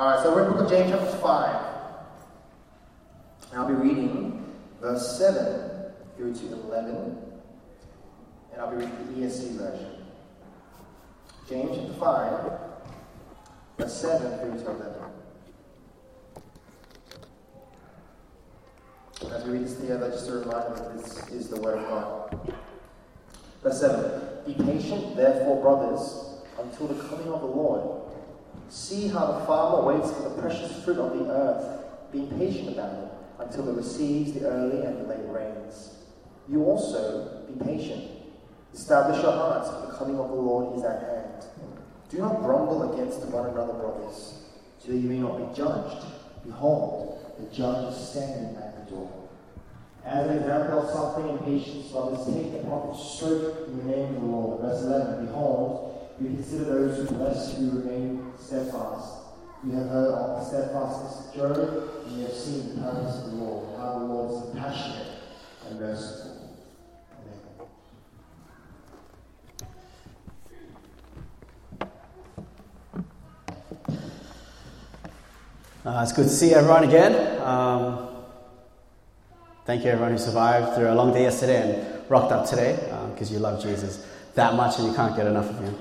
Alright, so we're in the book of James, chapter 5. And I'll be reading verse 7 through to 11. And I'll be reading the ESV version. James chapter 5, verse 7 through to 11. As we read this together, just a reminder that this is the Word of God. Verse 7 Be patient, therefore, brothers, until the coming of the Lord. See how the farmer waits for the precious fruit of the earth, being patient about it, until it receives the early and the late rains. You also be patient. Establish your hearts, for the coming of the Lord is at hand. Do not grumble against one another, brothers, so that you may not be judged. Behold, the judge is standing at the door. As an example of suffering and patience, brothers, take the proper stroke in the name of the Lord. Verse 11 Behold, we consider those who bless who remain steadfast. You have heard of the steadfastness of Job, and you have seen the purpose of the Lord, how the Lord is compassionate and merciful. Uh, it's good to see everyone again. Um, thank you, everyone who survived through a long day yesterday and rocked up today because um, you love Jesus that much and you can't get enough of him.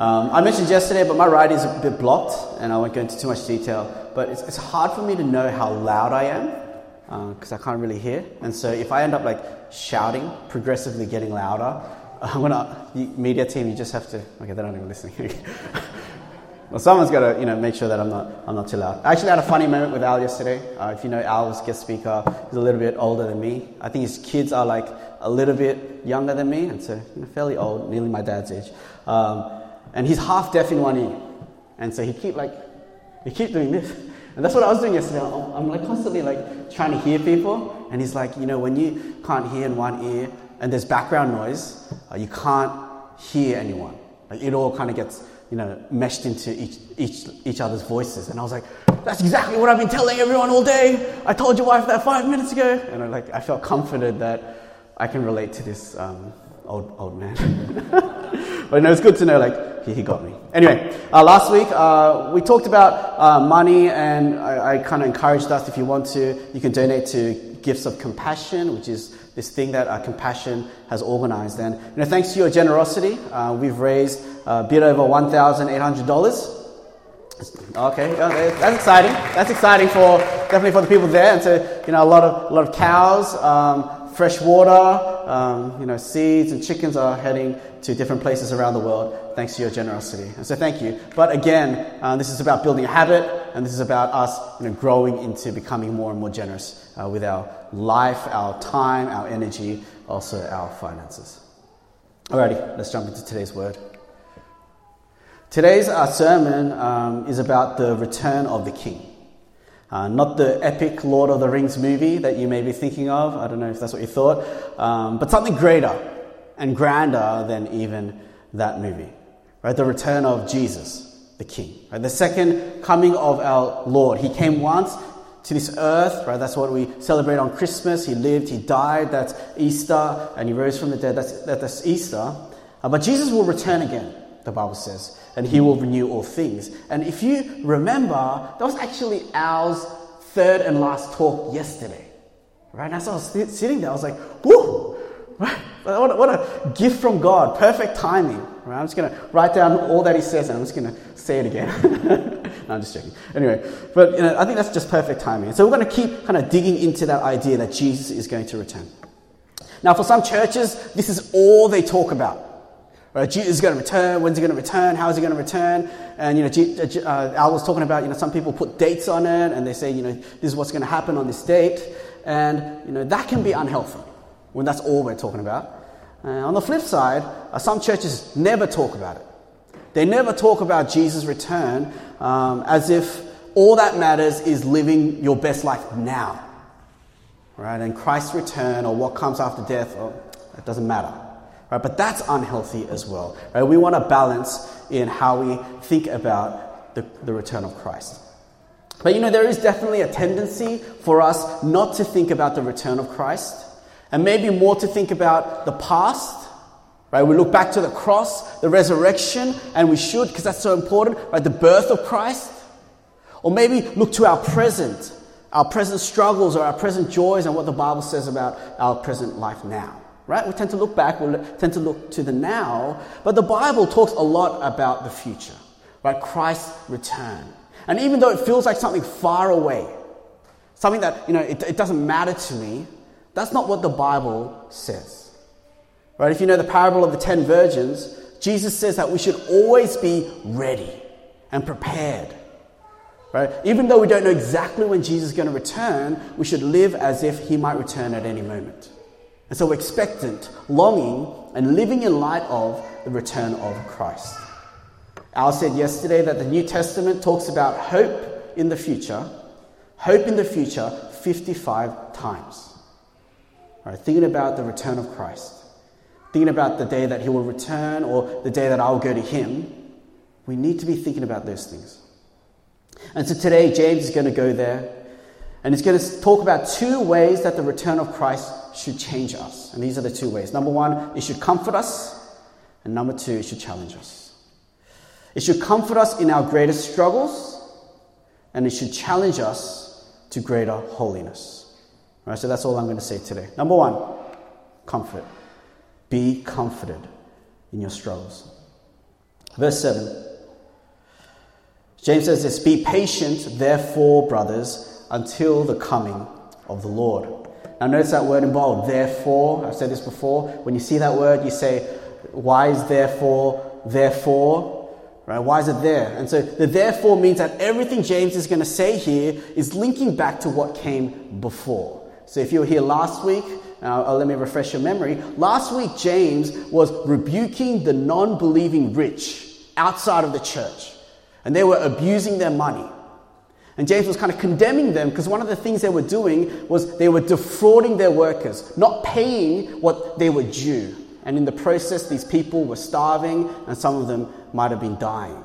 Um, I mentioned yesterday, but my writing is a bit blocked and I won't go into too much detail. But it's, it's hard for me to know how loud I am because uh, I can't really hear. And so if I end up like shouting, progressively getting louder, I'm gonna, media team, you just have to, okay, they're not even listening. Well, someone's got to, you know, make sure that I'm not, I'm not too loud. I actually had a funny moment with Al yesterday. Uh, if you know Al Al's guest speaker, he's a little bit older than me. I think his kids are like a little bit younger than me, and so you know, fairly old, nearly my dad's age. Um, and he's half deaf in one ear, and so he keep like, he keep doing this, and that's what I was doing yesterday. I'm, like constantly like trying to hear people, and he's like, you know, when you can't hear in one ear and there's background noise, uh, you can't hear anyone. Like it all kind of gets you know, meshed into each, each, each other's voices. And I was like, that's exactly what I've been telling everyone all day. I told your wife that five minutes ago. And I, like, I felt comforted that I can relate to this um, old, old man. but no, it's good to know, like, he, he got me. Anyway, uh, last week uh, we talked about uh, money, and I, I kind of encouraged us if you want to, you can donate to Gifts of Compassion, which is this thing that uh, Compassion has organized. And you know, thanks to your generosity, uh, we've raised a bit over $1,800. Okay, that's exciting. That's exciting for definitely for the people there, and so you know a lot of a lot of cows, um, fresh water, um, you know seeds and chickens are heading to different places around the world thanks to your generosity. And so thank you. But again, uh, this is about building a habit, and this is about us you know growing into becoming more and more generous uh, with our life, our time, our energy, also our finances. Alrighty, let's jump into today's word. Today's uh, sermon um, is about the return of the king. Uh, not the epic Lord of the Rings movie that you may be thinking of. I don't know if that's what you thought. Um, but something greater and grander than even that movie. Right? The return of Jesus, the king. Right? The second coming of our Lord. He came once to this earth, right? That's what we celebrate on Christmas. He lived, he died, that's Easter, and he rose from the dead, that's, that's Easter. Uh, but Jesus will return again, the Bible says and he will renew all things. And if you remember, that was actually Al's third and last talk yesterday. Right? And as I was sitting there, I was like, whoo! Right? What, a, what a gift from God. Perfect timing. Right? I'm just going to write down all that he says and I'm just going to say it again. no, I'm just joking. Anyway, but you know, I think that's just perfect timing. So we're going to keep kind of digging into that idea that Jesus is going to return. Now, for some churches, this is all they talk about. Right, Jesus is going to return. When's he going to return? How is he going to return? And you know, uh, uh, Al was talking about you know some people put dates on it and they say you know this is what's going to happen on this date, and you know that can be unhealthy when that's all we're talking about. Uh, on the flip side, uh, some churches never talk about it. They never talk about Jesus' return um, as if all that matters is living your best life now, right? And Christ's return or what comes after death, well, it doesn't matter. Right? But that's unhealthy as well. Right? We want a balance in how we think about the, the return of Christ. But you know, there is definitely a tendency for us not to think about the return of Christ and maybe more to think about the past. Right? We look back to the cross, the resurrection, and we should because that's so important, right? The birth of Christ. Or maybe look to our present, our present struggles or our present joys and what the Bible says about our present life now. Right? We tend to look back, we tend to look to the now, but the Bible talks a lot about the future, right? Christ's return. And even though it feels like something far away, something that, you know, it, it doesn't matter to me, that's not what the Bible says. Right? If you know the parable of the ten virgins, Jesus says that we should always be ready and prepared. Right? Even though we don't know exactly when Jesus is going to return, we should live as if he might return at any moment. And so expectant, longing, and living in light of the return of Christ. Al said yesterday that the New Testament talks about hope in the future, hope in the future 55 times. Right, thinking about the return of Christ, thinking about the day that he will return or the day that I will go to him, we need to be thinking about those things. And so today, James is going to go there and he's going to talk about two ways that the return of Christ should change us. And these are the two ways. Number one, it should comfort us, and number two, it should challenge us. It should comfort us in our greatest struggles, and it should challenge us to greater holiness. All right, so that's all I'm going to say today. Number one, comfort. Be comforted in your struggles. Verse 7 James says this Be patient, therefore, brothers, until the coming of the Lord. Now, notice that word in bold, therefore. I've said this before. When you see that word, you say, Why is therefore, therefore? Right? Why is it there? And so the therefore means that everything James is going to say here is linking back to what came before. So if you were here last week, uh, let me refresh your memory. Last week, James was rebuking the non believing rich outside of the church and they were abusing their money. And James was kind of condemning them because one of the things they were doing was they were defrauding their workers, not paying what they were due. And in the process, these people were starving and some of them might have been dying.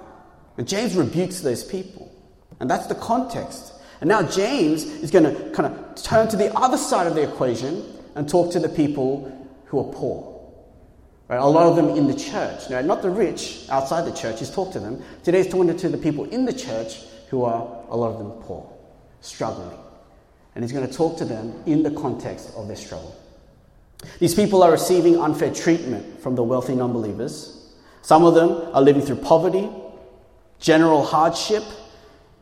And James rebukes those people. And that's the context. And now James is going to kind of turn to the other side of the equation and talk to the people who are poor. Right? A lot of them in the church. Now, not the rich outside the church. He's talked to them. Today he's talking to the people in the church who are, a lot of them, poor, struggling. And he's going to talk to them in the context of their struggle. These people are receiving unfair treatment from the wealthy non believers. Some of them are living through poverty, general hardship,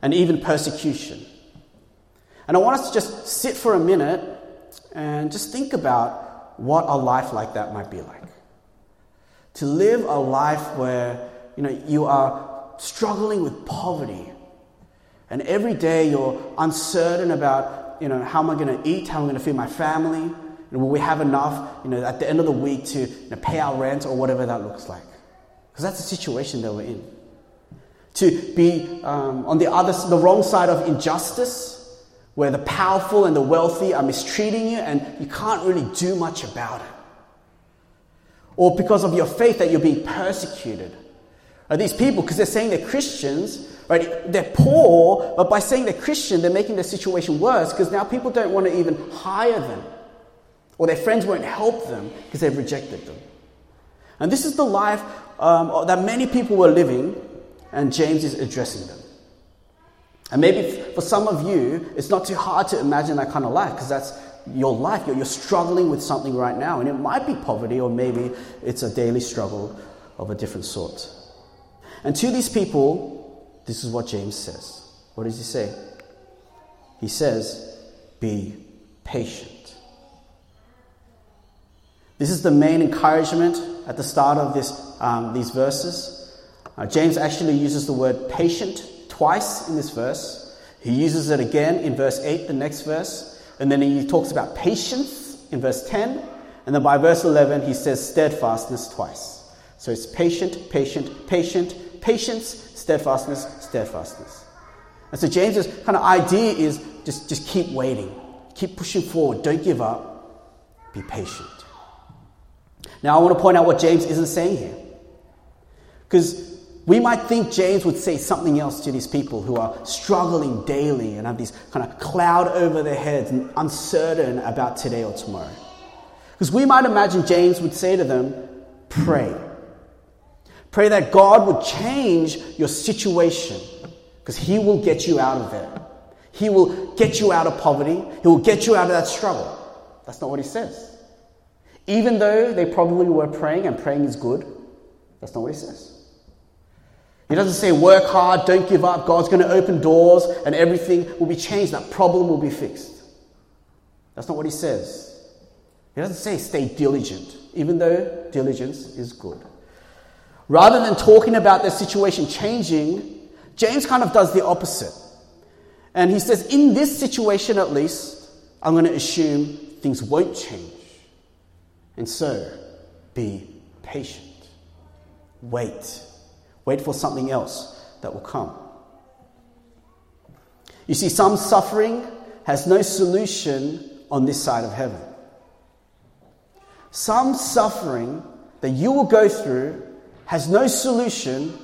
and even persecution. And I want us to just sit for a minute and just think about what a life like that might be like. To live a life where you know you are struggling with poverty, and every day you're uncertain about you know how am I going to eat, how am I going to feed my family, and will we have enough you know at the end of the week to you know, pay our rent or whatever that looks like, because that's the situation that we're in. To be um, on the other, the wrong side of injustice, where the powerful and the wealthy are mistreating you, and you can't really do much about it or because of your faith that you're being persecuted. Are these people, because they're saying they're Christians, right? They're poor, but by saying they're Christian, they're making the situation worse because now people don't want to even hire them. Or their friends won't help them because they've rejected them. And this is the life um, that many people were living, and James is addressing them. And maybe for some of you, it's not too hard to imagine that kind of life because that's your life. You're, you're struggling with something right now, and it might be poverty, or maybe it's a daily struggle of a different sort. And to these people, this is what James says. What does he say? He says, Be patient. This is the main encouragement at the start of this, um, these verses. Uh, James actually uses the word patient twice in this verse. He uses it again in verse 8, the next verse. And then he talks about patience in verse 10. And then by verse 11, he says steadfastness twice. So it's patient, patient, patient, patience, steadfastness, steadfastness. And so James's kind of idea is just, just keep waiting, keep pushing forward, don't give up, be patient. Now, I want to point out what James isn't saying here. Because we might think James would say something else to these people who are struggling daily and have this kind of cloud over their heads and uncertain about today or tomorrow. Because we might imagine James would say to them, Pray. Pray that God would change your situation. Because He will get you out of there. He will get you out of poverty. He will get you out of that struggle. That's not what He says. Even though they probably were praying, and praying is good, that's not what He says. He doesn't say, work hard, don't give up, God's going to open doors and everything will be changed, that problem will be fixed. That's not what he says. He doesn't say stay diligent, even though diligence is good. Rather than talking about their situation changing, James kind of does the opposite. And he says, in this situation at least, I'm going to assume things won't change. And so, be patient. Wait. Wait for something else that will come. You see, some suffering has no solution on this side of heaven. Some suffering that you will go through has no solution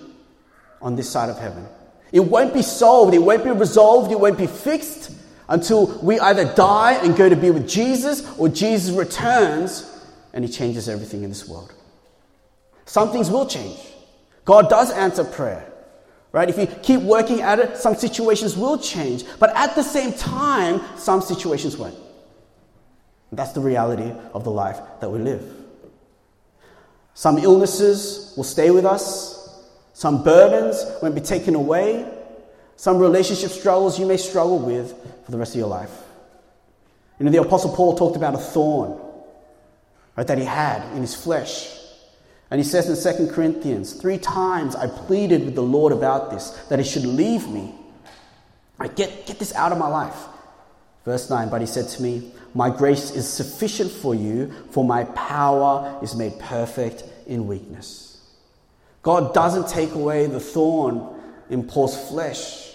on this side of heaven. It won't be solved, it won't be resolved, it won't be fixed until we either die and go to be with Jesus or Jesus returns and he changes everything in this world. Some things will change. God does answer prayer. Right? If you keep working at it, some situations will change. But at the same time, some situations won't. That's the reality of the life that we live. Some illnesses will stay with us, some burdens won't be taken away, some relationship struggles you may struggle with for the rest of your life. You know, the Apostle Paul talked about a thorn right, that he had in his flesh. And he says in 2 Corinthians, three times I pleaded with the Lord about this, that he should leave me. Right, get, get this out of my life. Verse 9, but he said to me, My grace is sufficient for you, for my power is made perfect in weakness. God doesn't take away the thorn in Paul's flesh.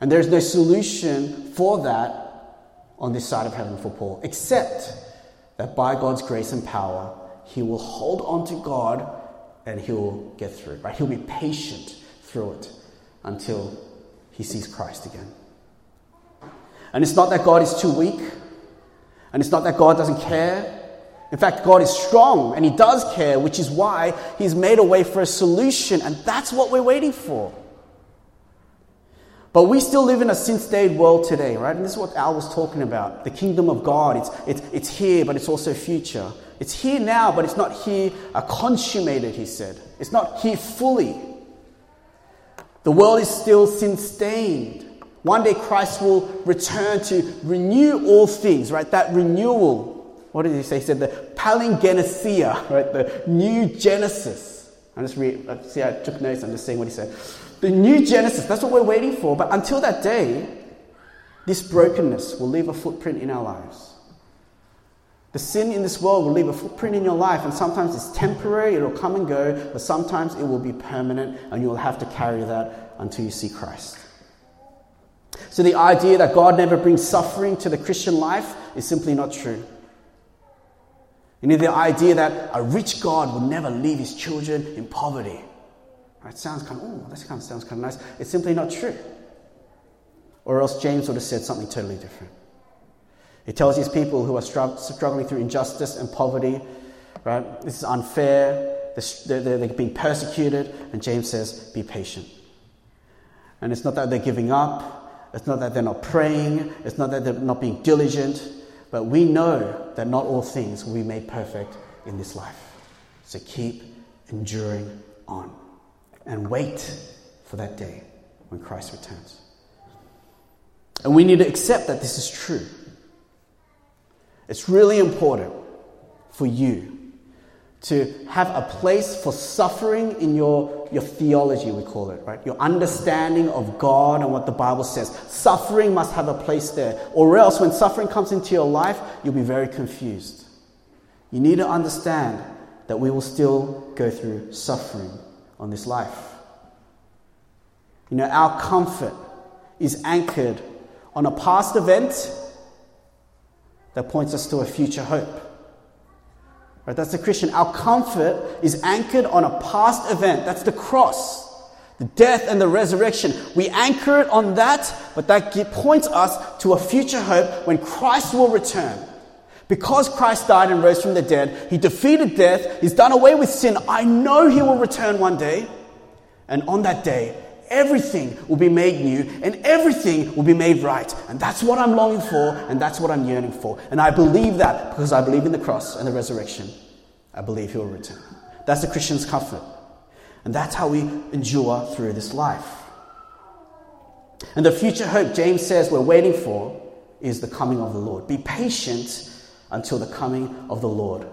And there's no solution for that on this side of heaven for Paul, except that by God's grace and power, he will hold on to God and he will get through it. Right? He'll be patient through it until he sees Christ again. And it's not that God is too weak, and it's not that God doesn't care. In fact, God is strong and He does care, which is why He's made a way for a solution, and that's what we're waiting for. But we still live in a sin stained world today, right? And this is what Al was talking about. The kingdom of God, it's, it's, it's here, but it's also future. It's here now, but it's not here uh, consummated, he said. It's not here fully. The world is still sin stained. One day Christ will return to renew all things, right? That renewal. What did he say? He said the palingenesia, right? The new Genesis. I'm just read, uh, see, I took notes, I'm just saying what he said. The new Genesis, that's what we're waiting for. But until that day, this brokenness will leave a footprint in our lives. The sin in this world will leave a footprint in your life, and sometimes it's temporary, it'll come and go, but sometimes it will be permanent, and you'll have to carry that until you see Christ. So the idea that God never brings suffering to the Christian life is simply not true. You need the idea that a rich God would never leave his children in poverty. Right? Sounds kind of, oh, that kind of sounds kind of nice. It's simply not true. Or else James would have said something totally different. He tells these people who are struggling through injustice and poverty, right? This is unfair. They're being persecuted. And James says, be patient. And it's not that they're giving up. It's not that they're not praying, it's not that they're not being diligent, but we know that not all things will be made perfect in this life. So keep enduring on and wait for that day when Christ returns. And we need to accept that this is true. It's really important for you to have a place for suffering in your, your theology, we call it, right? Your understanding of God and what the Bible says. Suffering must have a place there, or else when suffering comes into your life, you'll be very confused. You need to understand that we will still go through suffering on this life. You know, our comfort is anchored on a past event that points us to a future hope. Right? That's the Christian. Our comfort is anchored on a past event. That's the cross, the death and the resurrection. We anchor it on that, but that points us to a future hope when Christ will return. Because Christ died and rose from the dead, he defeated death, he's done away with sin. I know he will return one day. And on that day, everything will be made new and everything will be made right. And that's what I'm longing for and that's what I'm yearning for. And I believe that because I believe in the cross and the resurrection. I believe He will return. That's the Christian's comfort. And that's how we endure through this life. And the future hope James says we're waiting for is the coming of the Lord. Be patient until the coming of the Lord.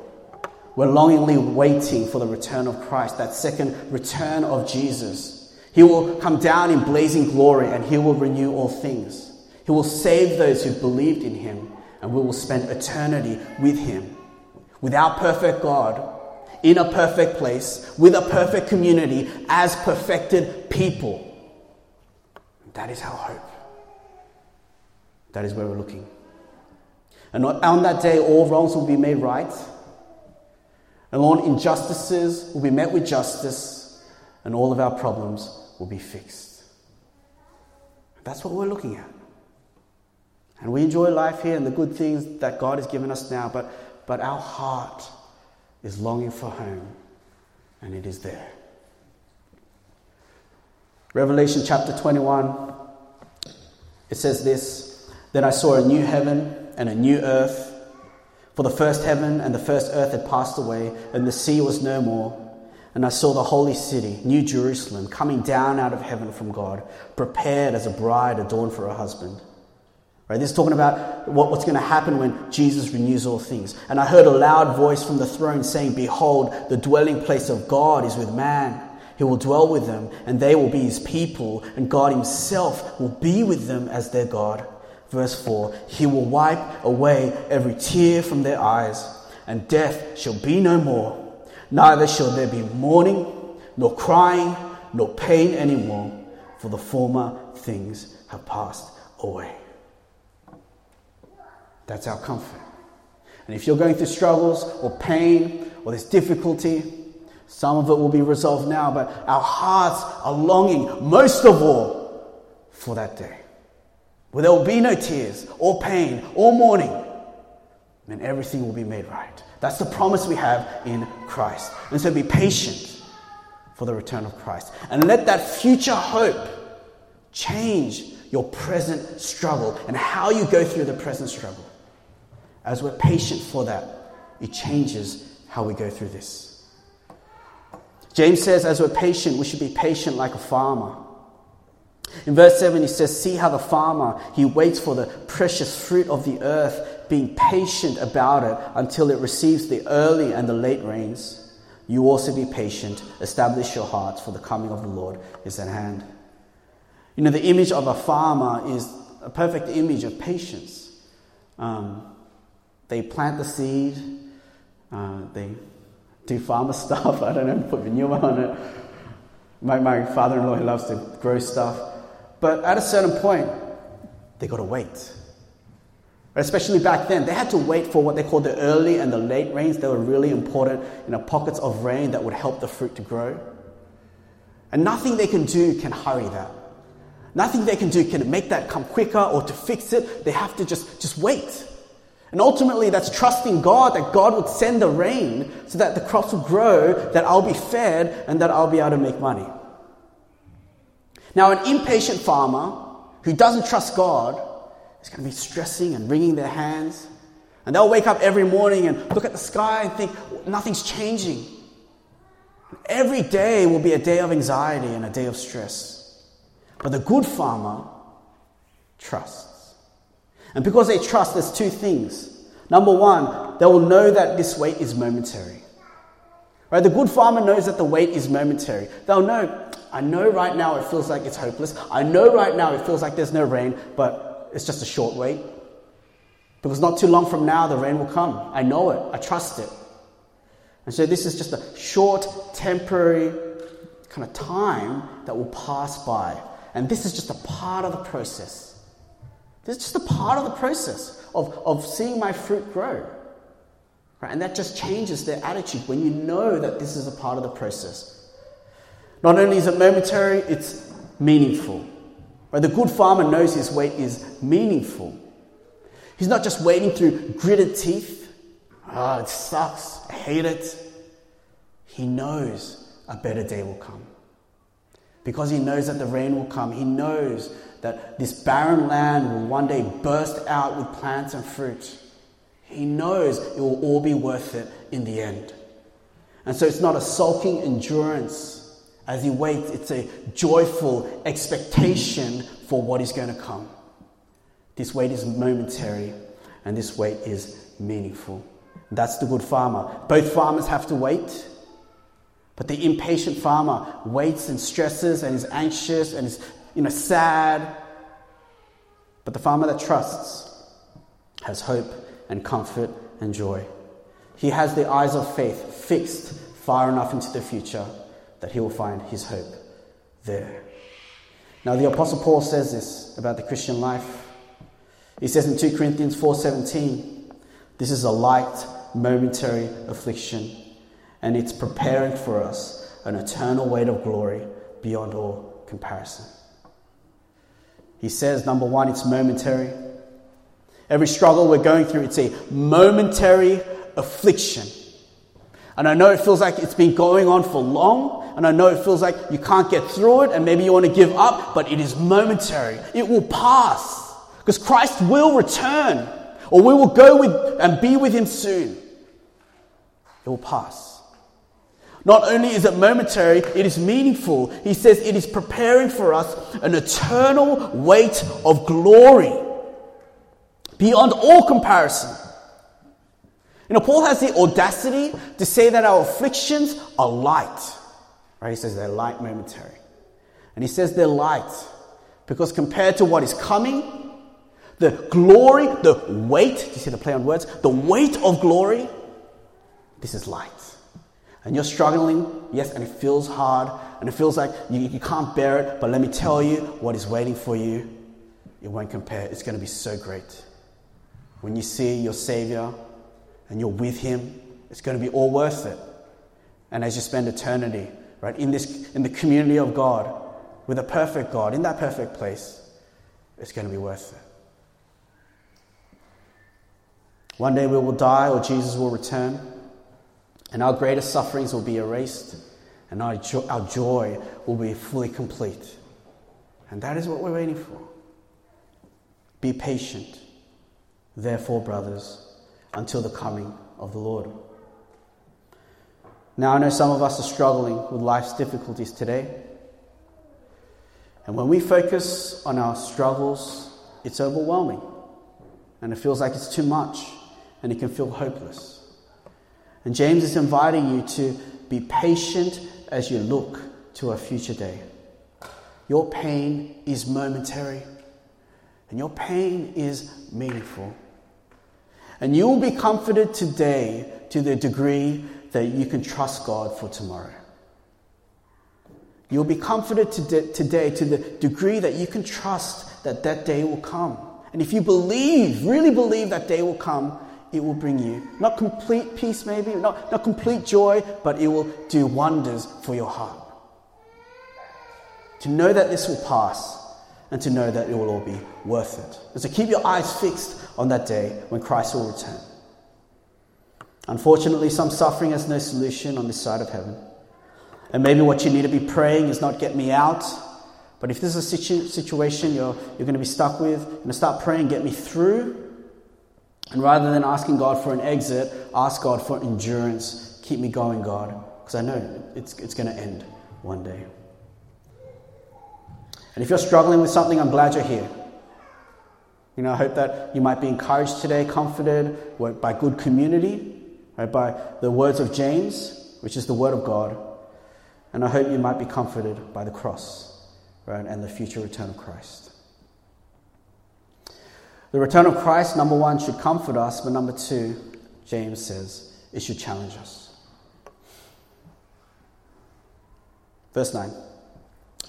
We're longingly waiting for the return of Christ, that second return of Jesus. He will come down in blazing glory and he will renew all things. He will save those who believed in him and we will spend eternity with him. With our perfect God, in a perfect place, with a perfect community, as perfected people. That is our hope. That is where we're looking. And on that day, all wrongs will be made right and all injustices will be met with justice, and all of our problems will be fixed. That's what we're looking at. And we enjoy life here and the good things that God has given us now, but, but our heart is longing for home, and it is there. Revelation chapter 21, it says this Then I saw a new heaven and a new earth. For the first heaven and the first earth had passed away, and the sea was no more. And I saw the holy city, New Jerusalem, coming down out of heaven from God, prepared as a bride adorned for her husband. Right? This is talking about what, what's going to happen when Jesus renews all things. And I heard a loud voice from the throne saying, Behold, the dwelling place of God is with man. He will dwell with them, and they will be his people, and God himself will be with them as their God. Verse 4 He will wipe away every tear from their eyes, and death shall be no more. Neither shall there be mourning, nor crying, nor pain anymore, for the former things have passed away. That's our comfort. And if you're going through struggles or pain or there's difficulty, some of it will be resolved now, but our hearts are longing most of all for that day where there will be no tears or pain or mourning, and everything will be made right. That's the promise we have in Christ. And so be patient for the return of Christ. And let that future hope change your present struggle and how you go through the present struggle. As we're patient for that, it changes how we go through this. James says, as we're patient, we should be patient like a farmer. In verse 7, he says, See how the farmer, he waits for the precious fruit of the earth, being patient about it until it receives the early and the late rains. You also be patient, establish your hearts, for the coming of the Lord is at hand. You know, the image of a farmer is a perfect image of patience. Um, they plant the seed, uh, they do farmer stuff. I don't know, put manure on it. My, my father in law, he loves to grow stuff. But at a certain point, they got to wait. Especially back then, they had to wait for what they called the early and the late rains. They were really important, you know, pockets of rain that would help the fruit to grow. And nothing they can do can hurry that. Nothing they can do can make that come quicker or to fix it. They have to just, just wait. And ultimately, that's trusting God that God would send the rain so that the crops will grow, that I'll be fed, and that I'll be able to make money. Now, an impatient farmer who doesn't trust God is going to be stressing and wringing their hands. And they'll wake up every morning and look at the sky and think, nothing's changing. Every day will be a day of anxiety and a day of stress. But the good farmer trusts. And because they trust, there's two things. Number one, they will know that this wait is momentary. Right? The good farmer knows that the wait is momentary. They'll know, I know right now it feels like it's hopeless. I know right now it feels like there's no rain, but it's just a short wait. Because not too long from now, the rain will come. I know it. I trust it. And so this is just a short, temporary kind of time that will pass by. And this is just a part of the process. This is just a part of the process of, of seeing my fruit grow. Right? And that just changes their attitude when you know that this is a part of the process. Not only is it momentary, it's meaningful. Right? The good farmer knows his wait is meaningful. He's not just waiting through gritted teeth. Oh, it sucks. I hate it. He knows a better day will come. because he knows that the rain will come. He knows that this barren land will one day burst out with plants and fruit. He knows it will all be worth it in the end. And so it's not a sulking endurance as he waits, it's a joyful expectation for what is going to come. This wait is momentary and this wait is meaningful. That's the good farmer. Both farmers have to wait, but the impatient farmer waits and stresses and is anxious and is you know, sad. But the farmer that trusts has hope and comfort and joy. He has the eyes of faith fixed far enough into the future that he will find his hope there. Now the apostle Paul says this about the Christian life. He says in 2 Corinthians 4:17, this is a light momentary affliction and it's preparing for us an eternal weight of glory beyond all comparison. He says number 1 it's momentary. Every struggle we're going through it's a momentary affliction. And I know it feels like it's been going on for long, and I know it feels like you can't get through it, and maybe you want to give up, but it is momentary. It will pass, because Christ will return, or we will go with and be with Him soon. It will pass. Not only is it momentary, it is meaningful. He says it is preparing for us an eternal weight of glory beyond all comparison. You know, Paul has the audacity to say that our afflictions are light. Right? He says they're light momentary. And he says they're light because compared to what is coming, the glory, the weight, do you see the play on words? The weight of glory, this is light. And you're struggling, yes, and it feels hard, and it feels like you, you can't bear it, but let me tell you what is waiting for you. It won't compare. It's going to be so great. When you see your Savior and you're with Him, it's going to be all worth it. And as you spend eternity, right, in, this, in the community of God, with a perfect God, in that perfect place, it's going to be worth it. One day we will die or Jesus will return, and our greatest sufferings will be erased, and our, jo- our joy will be fully complete. And that is what we're waiting for. Be patient, therefore, brothers until the coming of the Lord. Now, I know some of us are struggling with life's difficulties today. And when we focus on our struggles, it's overwhelming. And it feels like it's too much. And it can feel hopeless. And James is inviting you to be patient as you look to a future day. Your pain is momentary, and your pain is meaningful. And you will be comforted today to the degree that you can trust God for tomorrow. You'll be comforted today to the degree that you can trust that that day will come. And if you believe, really believe that day will come, it will bring you not complete peace, maybe, not, not complete joy, but it will do wonders for your heart. To know that this will pass and to know that it will all be worth it. And so keep your eyes fixed on that day when Christ will return. Unfortunately, some suffering has no solution on this side of heaven. And maybe what you need to be praying is not get me out. But if this is a situ- situation you're, you're going to be stuck with, you're going to start praying, get me through. And rather than asking God for an exit, ask God for endurance. Keep me going, God, because I know it's, it's going to end one day. And if you're struggling with something, I'm glad you're here. You know, I hope that you might be encouraged today, comforted by good community, right, by the words of James, which is the word of God. And I hope you might be comforted by the cross, right, and the future return of Christ. The return of Christ, number one, should comfort us, but number two, James says, it should challenge us. Verse 9.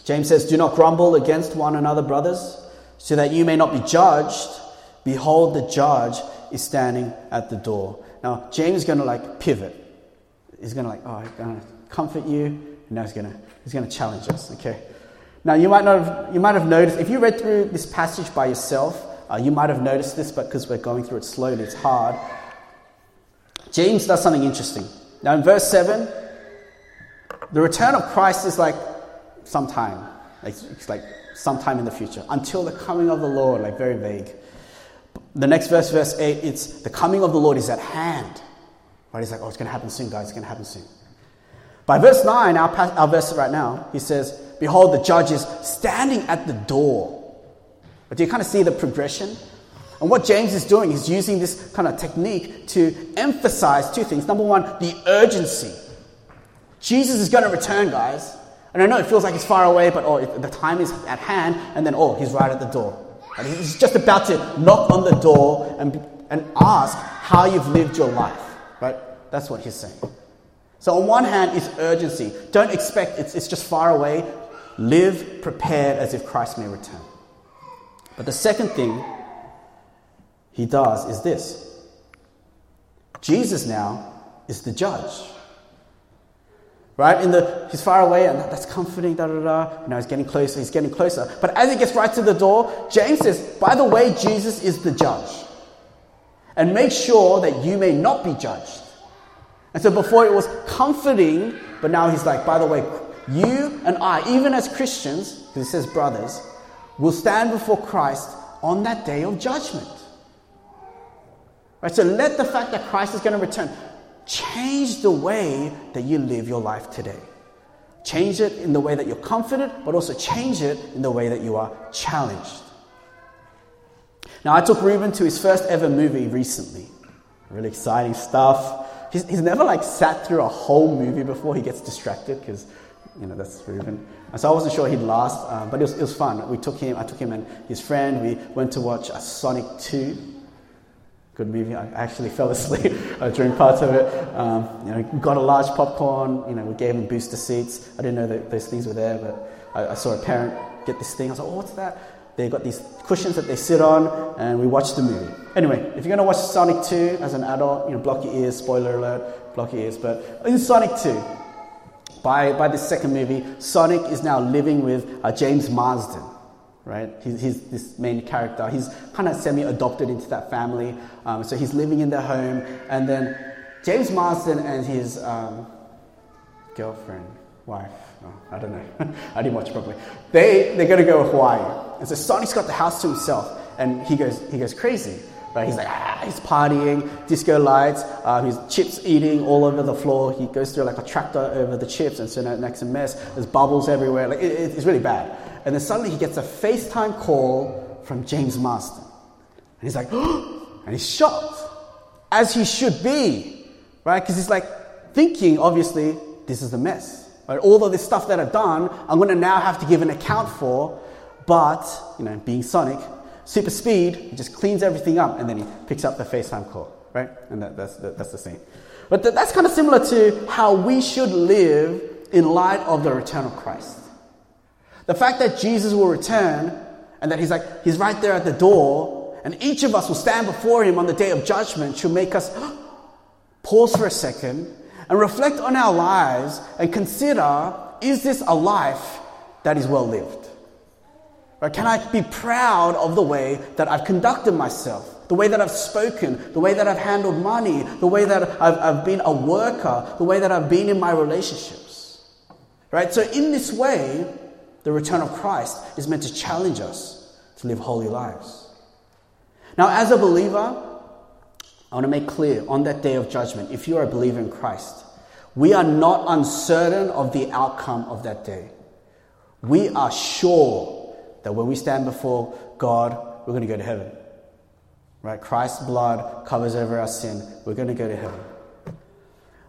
James says, Do not grumble against one another, brothers, so that you may not be judged. Behold, the judge is standing at the door. Now, James is going to like pivot. He's going to like, oh, he's going to comfort you. And now he's going to, he's going to challenge us, okay? Now, you might, not have, you might have noticed, if you read through this passage by yourself, uh, you might have noticed this, but because we're going through it slowly, it's hard. James does something interesting. Now, in verse 7, the return of Christ is like sometime. Like, it's like sometime in the future. Until the coming of the Lord, like very vague. The next verse, verse 8, it's the coming of the Lord is at hand. Right? He's like, oh, it's going to happen soon, guys. It's going to happen soon. By verse 9, our, our verse right now, he says, Behold, the judge is standing at the door. But do you kind of see the progression? And what James is doing, he's using this kind of technique to emphasize two things. Number one, the urgency. Jesus is going to return, guys. And I know it feels like it's far away, but oh, the time is at hand, and then oh, he's right at the door. And he's just about to knock on the door and, and ask how you've lived your life. Right? That's what he's saying. So, on one hand, it's urgency. Don't expect it's, it's just far away. Live prepared as if Christ may return. But the second thing he does is this Jesus now is the judge. Right? In the, he's far away and that's comforting, da da da. Know, he's getting closer, he's getting closer. But as he gets right to the door, James says, by the way, Jesus is the judge. And make sure that you may not be judged. And so before it was comforting, but now he's like, by the way, you and I, even as Christians, because he says brothers, will stand before Christ on that day of judgment. Right? So let the fact that Christ is going to return change the way that you live your life today. Change it in the way that you're confident, but also change it in the way that you are challenged. Now, I took Ruben to his first ever movie recently. Really exciting stuff he's, he's never like sat through a whole movie before he gets distracted because you know that's Ruben. And so I wasn't sure he'd last, um, but it was, it was fun. We took him, I took him and his friend. We went to watch a Sonic 2. Good movie. I actually fell asleep during parts of it. Um, you know, got a large popcorn. You know, we gave him booster seats. I didn't know that those things were there, but I, I saw a parent get this thing. I was like, oh, what's that? They've got these cushions that they sit on, and we watched the movie. Anyway, if you're going to watch Sonic 2 as an adult, you know, block your ears, spoiler alert, block your ears. But in Sonic 2, by, by this second movie, Sonic is now living with uh, James Marsden, right? He's, he's, this main character. He's kind of semi adopted into that family. Um, so he's living in their home. And then James Marsden and his um, girlfriend, wife, oh, I don't know, I didn't watch properly. They, they're going to go to Hawaii. And so Sonic's got the house to himself, and he goes, he goes crazy. Right? He's like, ah, he's partying, disco lights, uh, he's chips eating all over the floor. He goes through like a tractor over the chips, and so now it makes a mess. There's bubbles everywhere. Like, it, it's really bad. And then suddenly he gets a FaceTime call from James Marsden. And he's like, and he's shocked, as he should be, right? Because he's like thinking, obviously, this is a mess. Right? All of this stuff that I've done, I'm going to now have to give an account for. But, you know, being Sonic, super speed, he just cleans everything up and then he picks up the FaceTime call, right? And that, that's, that, that's the same. But th- that's kind of similar to how we should live in light of the return of Christ. The fact that Jesus will return and that he's like, he's right there at the door, and each of us will stand before him on the day of judgment should make us pause for a second and reflect on our lives and consider is this a life that is well lived? Or can I be proud of the way that I've conducted myself, the way that I've spoken, the way that I've handled money, the way that I've, I've been a worker, the way that I've been in my relationships? Right? So, in this way, the return of Christ is meant to challenge us to live holy lives. Now, as a believer, I want to make clear on that day of judgment, if you are a believer in Christ, we are not uncertain of the outcome of that day. We are sure that when we stand before God, we're going to go to heaven. Right? Christ's blood covers over our sin. We're going to go to heaven.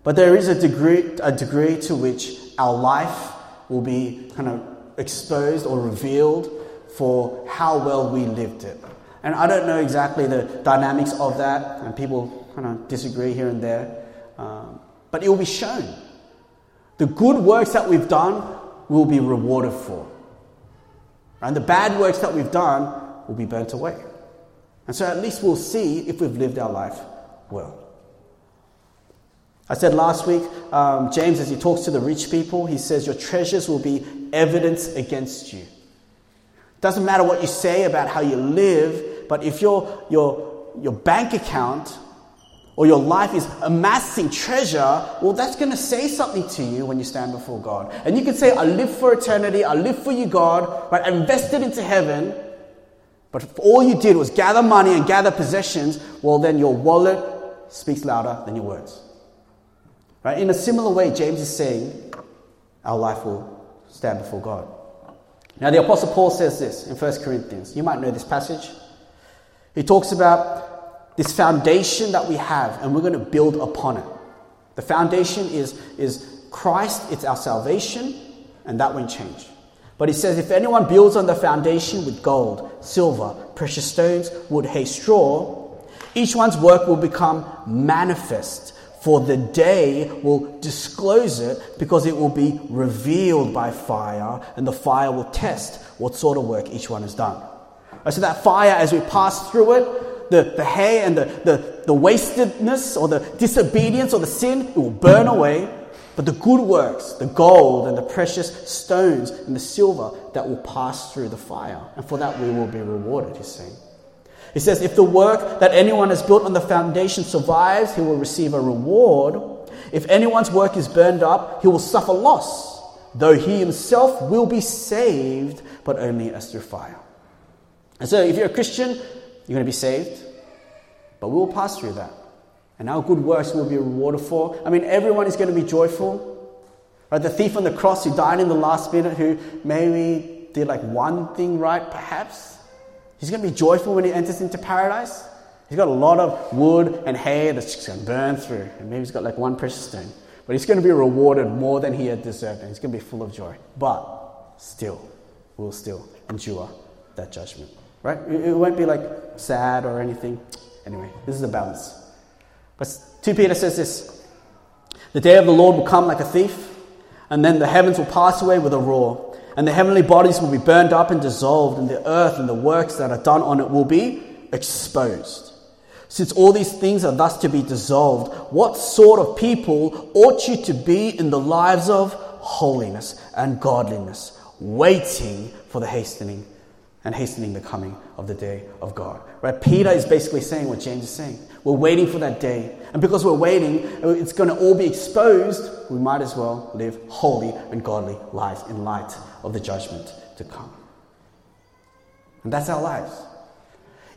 But there is a degree, a degree to which our life will be kind of exposed or revealed for how well we lived it. And I don't know exactly the dynamics of that, and people kind of disagree here and there. Um, but it will be shown. The good works that we've done will be rewarded for. And the bad works that we've done will be burnt away. And so at least we'll see if we've lived our life well. I said last week, um, James, as he talks to the rich people, he says, Your treasures will be evidence against you. Doesn't matter what you say about how you live, but if your, your, your bank account or your life is amassing treasure, well, that's going to say something to you when you stand before God. And you can say, I live for eternity, I live for you, God, right? I invested into heaven. But if all you did was gather money and gather possessions, well, then your wallet speaks louder than your words. Right? In a similar way, James is saying, our life will stand before God. Now, the Apostle Paul says this in 1 Corinthians. You might know this passage. He talks about this foundation that we have, and we're going to build upon it. The foundation is, is Christ, it's our salvation, and that won't change. But he says, if anyone builds on the foundation with gold, silver, precious stones, wood, hay, straw, each one's work will become manifest, for the day will disclose it because it will be revealed by fire, and the fire will test what sort of work each one has done. So that fire, as we pass through it, the, the hay and the, the, the wastedness or the disobedience or the sin, it will burn away. But the good works, the gold and the precious stones and the silver, that will pass through the fire. And for that we will be rewarded, he's saying. He says, if the work that anyone has built on the foundation survives, he will receive a reward. If anyone's work is burned up, he will suffer loss, though he himself will be saved, but only as through fire. And so, if you're a Christian, you're going to be saved, but we will pass through that. And our good works will be rewarded for. I mean, everyone is going to be joyful. Right? The thief on the cross who died in the last minute, who maybe did like one thing right, perhaps, he's going to be joyful when he enters into paradise. He's got a lot of wood and hay that's just going to burn through. And maybe he's got like one precious stone. But he's going to be rewarded more than he had deserved. And he's going to be full of joy. But still, we'll still endure that judgment. Right? It won't be like sad or anything. Anyway, this is the balance. But 2 Peter says this The day of the Lord will come like a thief, and then the heavens will pass away with a roar, and the heavenly bodies will be burned up and dissolved, and the earth and the works that are done on it will be exposed. Since all these things are thus to be dissolved, what sort of people ought you to be in the lives of holiness and godliness, waiting for the hastening and hastening the coming of the day of God. Right? Peter is basically saying what James is saying. We're waiting for that day. And because we're waiting, it's going to all be exposed. We might as well live holy and godly lives in light of the judgment to come. And that's our lives.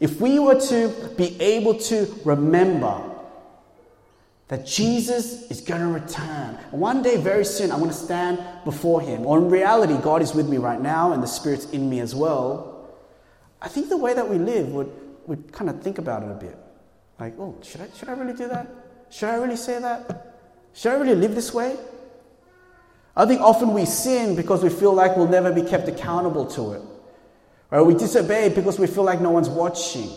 If we were to be able to remember that Jesus is going to return. One day, very soon, I'm going to stand before Him. Or in reality, God is with me right now and the Spirit's in me as well. I think the way that we live would, would kind of think about it a bit. Like, oh, should I, should I really do that? Should I really say that? Should I really live this way? I think often we sin because we feel like we'll never be kept accountable to it. Or we disobey because we feel like no one's watching.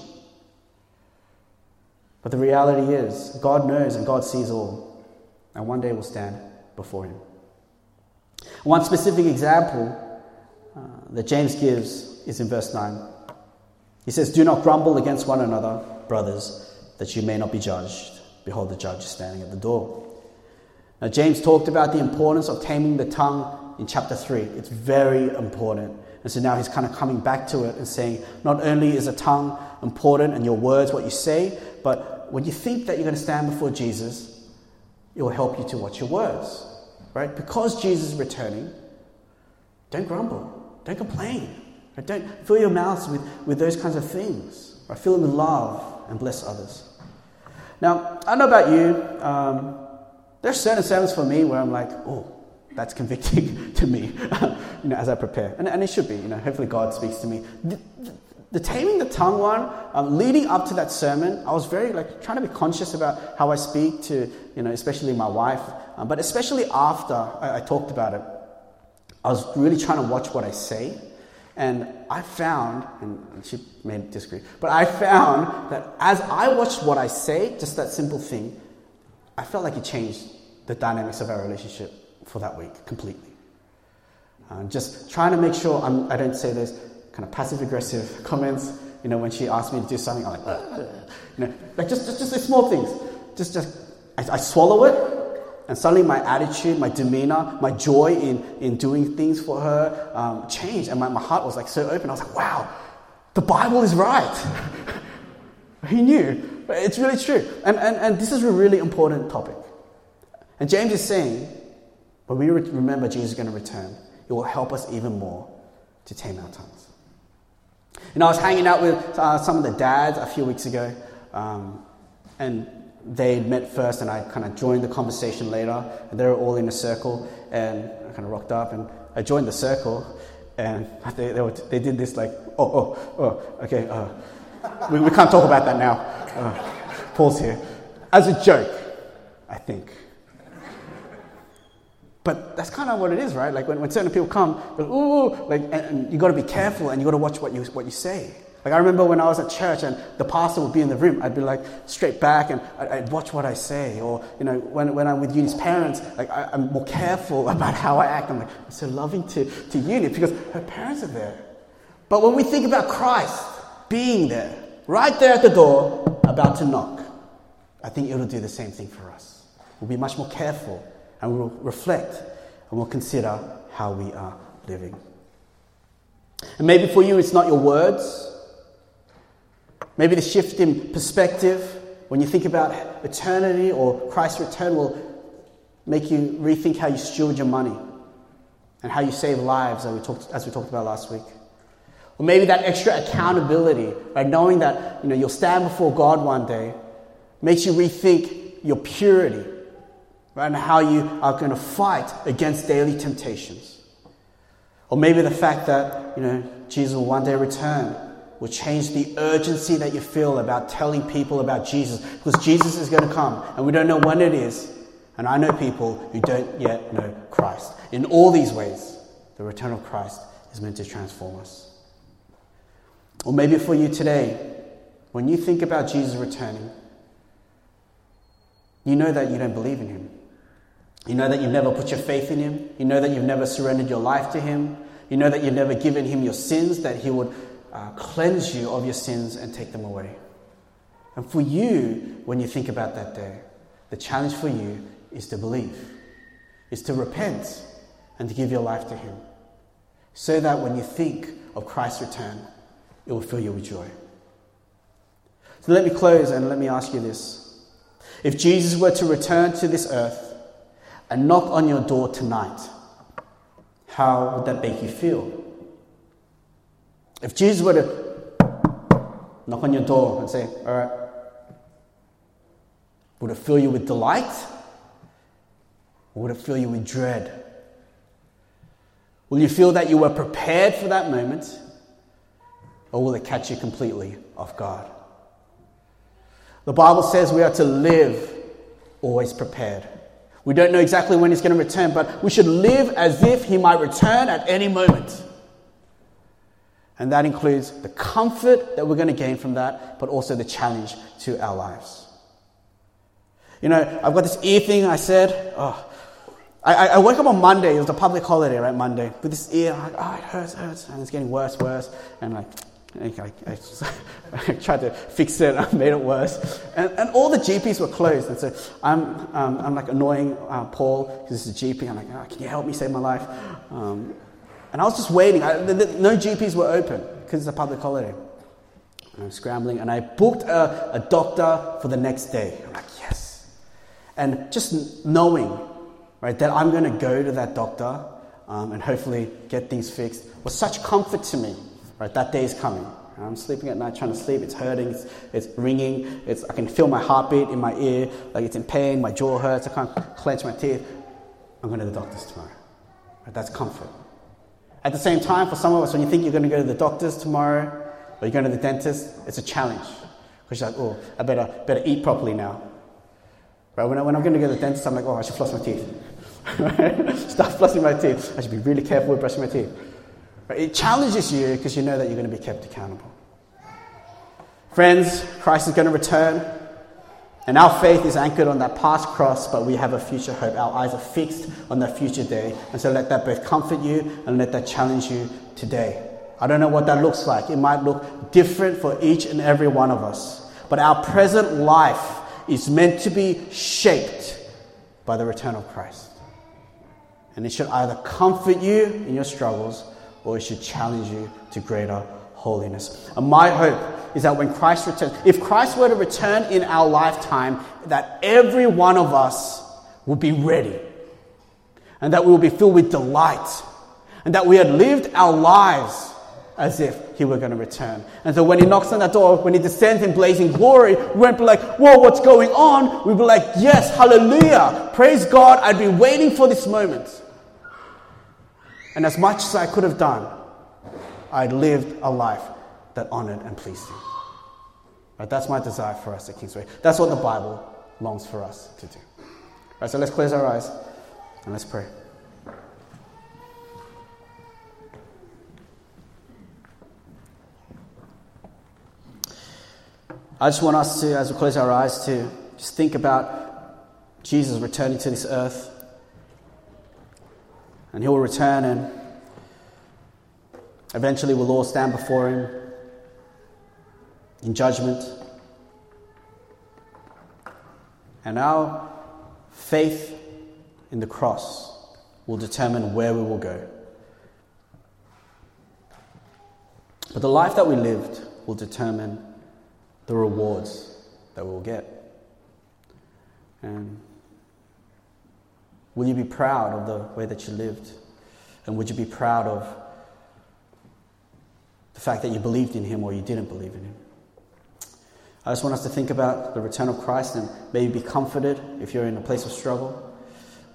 But the reality is, God knows and God sees all. And one day we'll stand before Him. One specific example uh, that James gives is in verse 9. He says, Do not grumble against one another, brothers, that you may not be judged. Behold, the judge is standing at the door. Now, James talked about the importance of taming the tongue in chapter 3. It's very important. And so now he's kind of coming back to it and saying, not only is a tongue important and your words, what you say, but when you think that you're going to stand before Jesus, it will help you to watch your words. Right? Because Jesus is returning, don't grumble, don't complain. Right? Don't fill your mouths with, with those kinds of things. Right? Fill them with love and bless others. Now, I don't know about you. Um, there are certain sermons for me where I'm like, oh, that's convicting to me, you know, as I prepare, and, and it should be. You know, hopefully God speaks to me. The, the, the taming the tongue one, um, leading up to that sermon, I was very like trying to be conscious about how I speak to, you know, especially my wife, um, but especially after I, I talked about it, I was really trying to watch what I say and I found, and she may disagree, but I found that as I watched what I say, just that simple thing, I felt like it changed the dynamics of our relationship for that week completely. Uh, just trying to make sure I'm, I do not say those kind of passive aggressive comments. You know, when she asked me to do something, I'm like, you know, like just, just, just the small things. Just, just, I, I swallow it and suddenly my attitude, my demeanor, my joy in, in doing things for her um, changed. And my, my heart was like so open. I was like, wow, the Bible is right. he knew. It's really true. And, and, and this is a really important topic. And James is saying, when we remember Jesus is going to return, it will help us even more to tame our tongues. And I was hanging out with uh, some of the dads a few weeks ago, um, and they met first, and I kind of joined the conversation later. And they were all in a circle, and I kind of rocked up, and I joined the circle, and they, they, were, they did this like, oh, oh, oh, okay, uh, we, we can't talk about that now. Uh, Paul's here. As a joke, I think. But that's kind of what it is, right? Like when, when certain people come, ooh, like, and, and you got to be careful and you got to watch what you, what you say. Like I remember when I was at church and the pastor would be in the room, I'd be like straight back and I'd, watch what I say. Or, you know, when, when I'm with Uni's parents, like I, am more careful about how I act. I'm like, I'm so loving to, to Uni because her parents are there. But when we think about Christ being there, right there at the door, about to knock, I think it'll do the same thing for us. We'll be much more careful and we'll reflect and we'll consider how we are living. And maybe for you, it's not your words. Maybe the shift in perspective when you think about eternity or Christ's return will make you rethink how you steward your money and how you save lives, as we talked, as we talked about last week. Or maybe that extra accountability, right? Knowing that you know, you'll stand before God one day, makes you rethink your purity right? And how you are going to fight against daily temptations. Or maybe the fact that, you know, Jesus will one day return will change the urgency that you feel about telling people about Jesus. Because Jesus is going to come, and we don't know when it is. And I know people who don't yet know Christ. In all these ways, the return of Christ is meant to transform us. Or maybe for you today, when you think about Jesus returning, you know that you don't believe in him. You know that you've never put your faith in Him. You know that you've never surrendered your life to Him. You know that you've never given Him your sins, that He would uh, cleanse you of your sins and take them away. And for you, when you think about that day, the challenge for you is to believe, is to repent and to give your life to Him. So that when you think of Christ's return, it will fill you with joy. So let me close and let me ask you this. If Jesus were to return to this earth, and knock on your door tonight, how would that make you feel? If Jesus were to knock on your door and say, All right, would it fill you with delight? Or would it fill you with dread? Will you feel that you were prepared for that moment? Or will it catch you completely off guard? The Bible says we are to live always prepared. We don't know exactly when he's going to return, but we should live as if he might return at any moment. And that includes the comfort that we're going to gain from that, but also the challenge to our lives. You know, I've got this ear thing I said. Oh, I, I woke up on Monday, it was a public holiday, right? Monday, with this ear. Like, oh, it hurts, it hurts. And it's getting worse, worse. And like, I, I, I, tried to fix it, I made it worse. And, and all the GPs were closed. And so I'm, um, I'm like annoying uh, Paul, because is a GP. I'm like, oh, can you help me save my life? Um, and I was just waiting. I, the, the, no GPs were open because it's a public holiday. I'm scrambling, and I booked a, a doctor for the next day. I'm like, yes. And just knowing, right, that I'm going to go to that doctor um, and hopefully get things fixed was such comfort to me. Right, that day is coming. I'm sleeping at night trying to sleep. It's hurting. It's, it's ringing. It's, I can feel my heartbeat in my ear. Like it's in pain. My jaw hurts. I can't clench my teeth. I'm going to the doctor's tomorrow. Right, that's comfort. At the same time, for some of us, when you think you're going to go to the doctor's tomorrow or you're going to the dentist, it's a challenge. Because you're like, oh, I better, better eat properly now. Right? When, I, when I'm going to go to the dentist, I'm like, oh, I should floss my teeth. Start flossing my teeth. I should be really careful with brushing my teeth. It challenges you because you know that you're going to be kept accountable. Friends, Christ is going to return, and our faith is anchored on that past cross, but we have a future hope. Our eyes are fixed on that future day. And so let that both comfort you and let that challenge you today. I don't know what that looks like. It might look different for each and every one of us. But our present life is meant to be shaped by the return of Christ. And it should either comfort you in your struggles or it should challenge you to greater holiness. And my hope is that when Christ returns, if Christ were to return in our lifetime, that every one of us will be ready and that we will be filled with delight and that we had lived our lives as if he were going to return. And so when he knocks on that door, when he descends in blazing glory, we won't be like, whoa, what's going on? We'd be like, yes, hallelujah, praise God, I'd been waiting for this moment. And as much as I could have done, I'd lived a life that honored and pleased him. Right, that's my desire for us at Kingsway. That's what the Bible longs for us to do. Right, so let's close our eyes and let's pray. I just want us to, as we close our eyes, to just think about Jesus returning to this earth. And he will return, and eventually we'll all stand before him in judgment. And our faith in the cross will determine where we will go. But the life that we lived will determine the rewards that we'll get. And will you be proud of the way that you lived? And would you be proud of the fact that you believed in Him or you didn't believe in Him? I just want us to think about the return of Christ and maybe be comforted if you're in a place of struggle,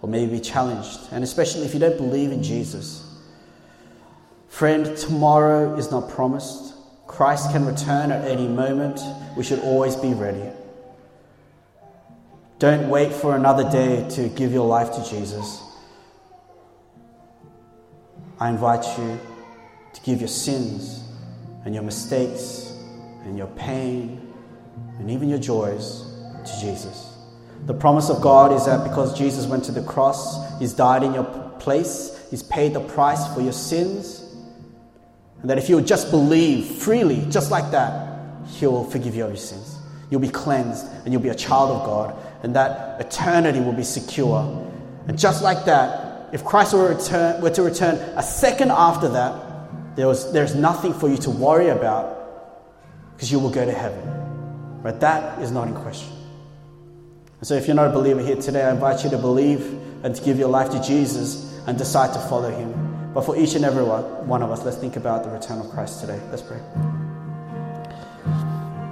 or maybe be challenged, and especially if you don't believe in Jesus. Friend, tomorrow is not promised. Christ can return at any moment. We should always be ready. Don't wait for another day to give your life to Jesus. I invite you to give your sins and your mistakes and your pain and even your joys to Jesus. The promise of God is that because Jesus went to the cross, He's died in your place, He's paid the price for your sins, and that if you just believe freely, just like that, He will forgive you of your sins. You'll be cleansed and you'll be a child of God, and that eternity will be secure. And just like that, if Christ were, return, were to return a second after that, there was, there's nothing for you to worry about because you will go to heaven. But that is not in question. And so, if you're not a believer here today, I invite you to believe and to give your life to Jesus and decide to follow him. But for each and every one of us, let's think about the return of Christ today. Let's pray.